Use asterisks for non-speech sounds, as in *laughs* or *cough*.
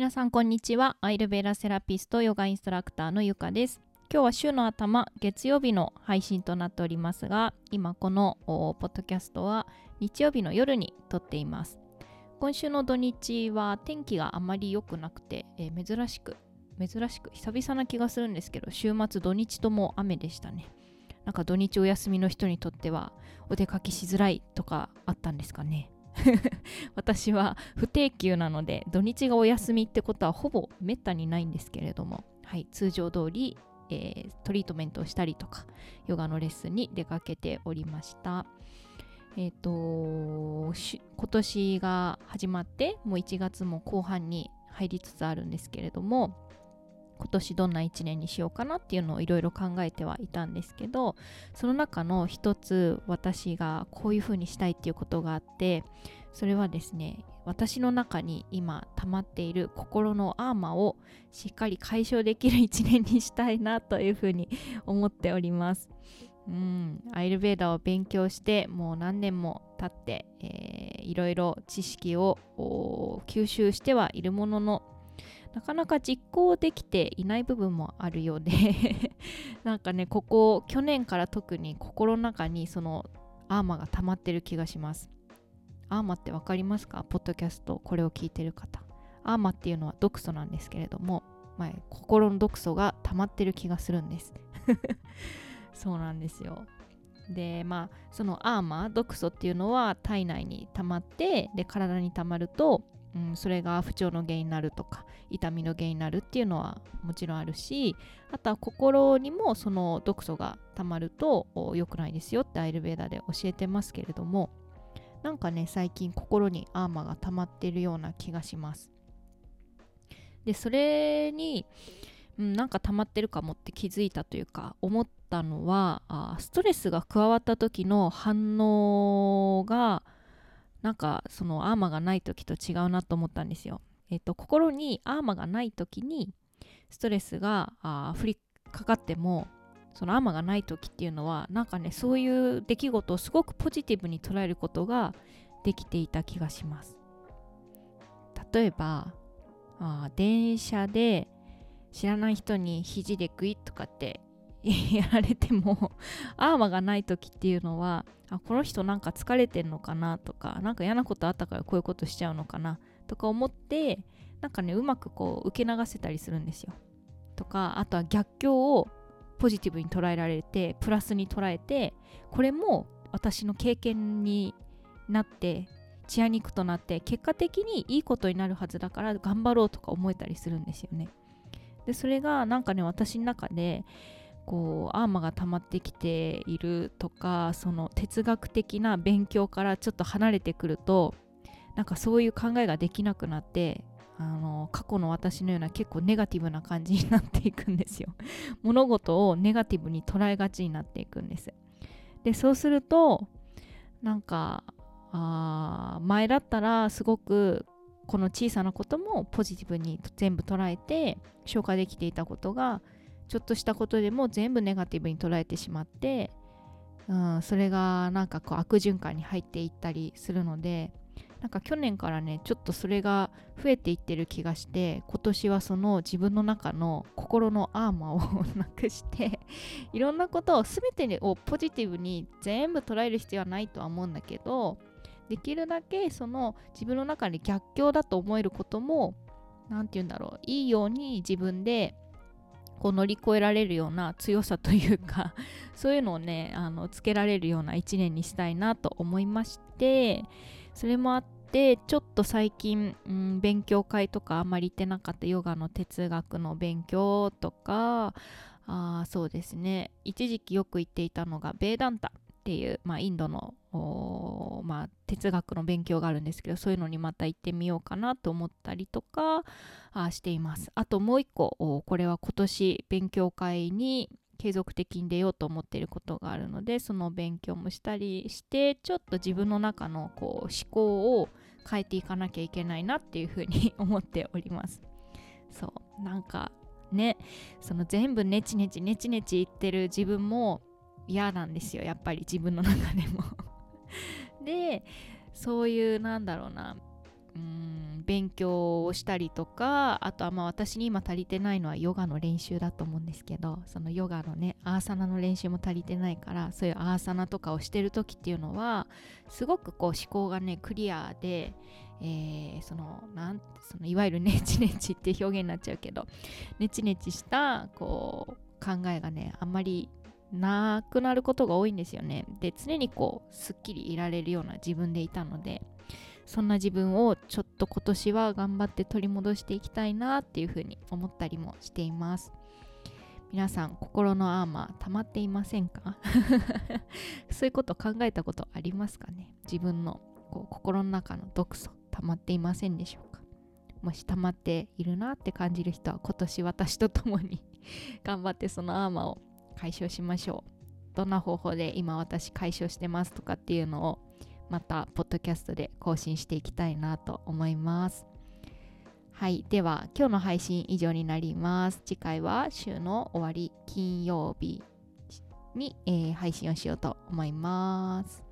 皆さんこんにちは。アイルベーラセラピストヨガインストラクターのゆかです。今日は週の頭月曜日の配信となっておりますが今このポッドキャストは日曜日の夜に撮っています。今週の土日は天気があまり良くなくて、えー、珍しく珍しく久々な気がするんですけど週末土日とも雨でしたね。なんか土日お休みの人にとってはお出かけしづらいとかあったんですかね。*laughs* 私は不定休なので土日がお休みってことはほぼめったにないんですけれども、はい、通常通り、えー、トリートメントをしたりとかヨガのレッスンに出かけておりました。えっ、ー、と今年が始まってもう1月も後半に入りつつあるんですけれども今年どんな1年にしようかなっていうのをいろいろ考えてはいたんですけどその中の一つ私がこういうふうにしたいっていうことがあってそれはですね私の中に今溜まっている心のアーマーをしっかり解消できる1年にしたいなというふうに思っております。うん、アイルベーダを勉強してもう何年も経って、えー、いろいろ知識を吸収してはいるもののなかなか実行できていない部分もあるようで *laughs* なんかねここ去年から特に心の中にそのアーマーが溜まってる気がします。アーマーって分かりますか？ポッドキャストこれを聞いてる方。アーマーっていうのは毒素なんですけれども、まあ、心の毒素が溜まってる気がするんです。*laughs* そうなんですよ。でまあそのアーマー毒素っていうのは体内に溜まってで体に溜まるとうん、それが不調の原因になるとか痛みの原因になるっていうのはもちろんあるしあとは心にもその毒素がたまると良くないですよってアイルベーダで教えてますけれどもなんかね最近心にアーマーが溜まってるような気がします。でそれに、うん、なんか溜まってるかもって気づいたというか思ったのはあストレスが加わった時の反応がなんかそのアーマーがない時と違うなと思ったんですよ。えっと、心にアーマーがない時にストレスがあ降りかかってもそのアーマーがない時っていうのはなんかねそういう出来事をすごくポジティブに捉えることができていた気がします。例えばあ電車で知らない人に肘でグイッとかって *laughs* やられても *laughs* アーマーがない時っていうのはあこの人なんか疲れてんのかなとかなんか嫌なことあったからこういうことしちゃうのかなとか思ってなんかねうまくこう受け流せたりするんですよ。とかあとは逆境をポジティブに捉えられてプラスに捉えてこれも私の経験になってチア肉となって結果的にいいことになるはずだから頑張ろうとか思えたりするんですよね。でそれがなんかね私の中でこうアーマーが溜まってきているとかその哲学的な勉強からちょっと離れてくるとなんかそういう考えができなくなってあの過去の私のような結構ネガティブな感じになっていくんですよ。*laughs* 物事をネガティブに捉えがちになっていくんです。でそうするとなんかあ前だったらすごくこの小さなこともポジティブに全部捉えて消化できていたことがちょっとしたことでも全部ネガティブに捉えてしまって、うん、それがなんかこう悪循環に入っていったりするのでなんか去年からねちょっとそれが増えていってる気がして今年はその自分の中の心のアーマーを *laughs* なくしていろんなことを全てをポジティブに全部捉える必要はないとは思うんだけどできるだけその自分の中に逆境だと思えることも何て言うんだろういいように自分でこう乗り越えられるような強さというか *laughs* そういうのをねあのつけられるような一年にしたいなと思いましてそれもあってちょっと最近、うん、勉強会とかあんまり行ってなかったヨガの哲学の勉強とかあそうですね。一時期よく行っていたのがベーダンタ。っていう、まあ、インドの、まあ、哲学の勉強があるんですけどそういうのにまた行ってみようかなと思ったりとかあしています。あともう一個これは今年勉強会に継続的に出ようと思っていることがあるのでその勉強もしたりしてちょっと自分の中のこう思考を変えていかなきゃいけないなっていうふうに *laughs* 思っております。そうなんかねその全部ネチネチネチネチ言ってる自分も嫌なんですよやっぱり自分の中でも。*laughs* でそういうなんだろうなうん勉強をしたりとかあとはまあ私に今足りてないのはヨガの練習だと思うんですけどそのヨガのねアーサナの練習も足りてないからそういうアーサナとかをしてる時っていうのはすごくこう思考がねクリアで、えー、そのなんそのいわゆる *laughs* ネチネチって表現になっちゃうけどネチネチしたこう考えがねあんまりなくなることが多いんですよね。で常にこうすっきりいられるような自分でいたのでそんな自分をちょっと今年は頑張って取り戻していきたいなっていうふうに思ったりもしています。皆さん心のアーマー溜まっていませんか？*laughs* そういうこと考えたことありますかね？自分のこう心の中の毒素溜まっていませんでしょうか？もし溜まっているなって感じる人は今年私と共に *laughs* 頑張ってそのアーマーを解消しましょう。どんな方法で今私解消してますとかっていうのをまたポッドキャストで更新していきたいなと思います。はい。では今日の配信以上になります。次回は週の終わり金曜日に、えー、配信をしようと思います。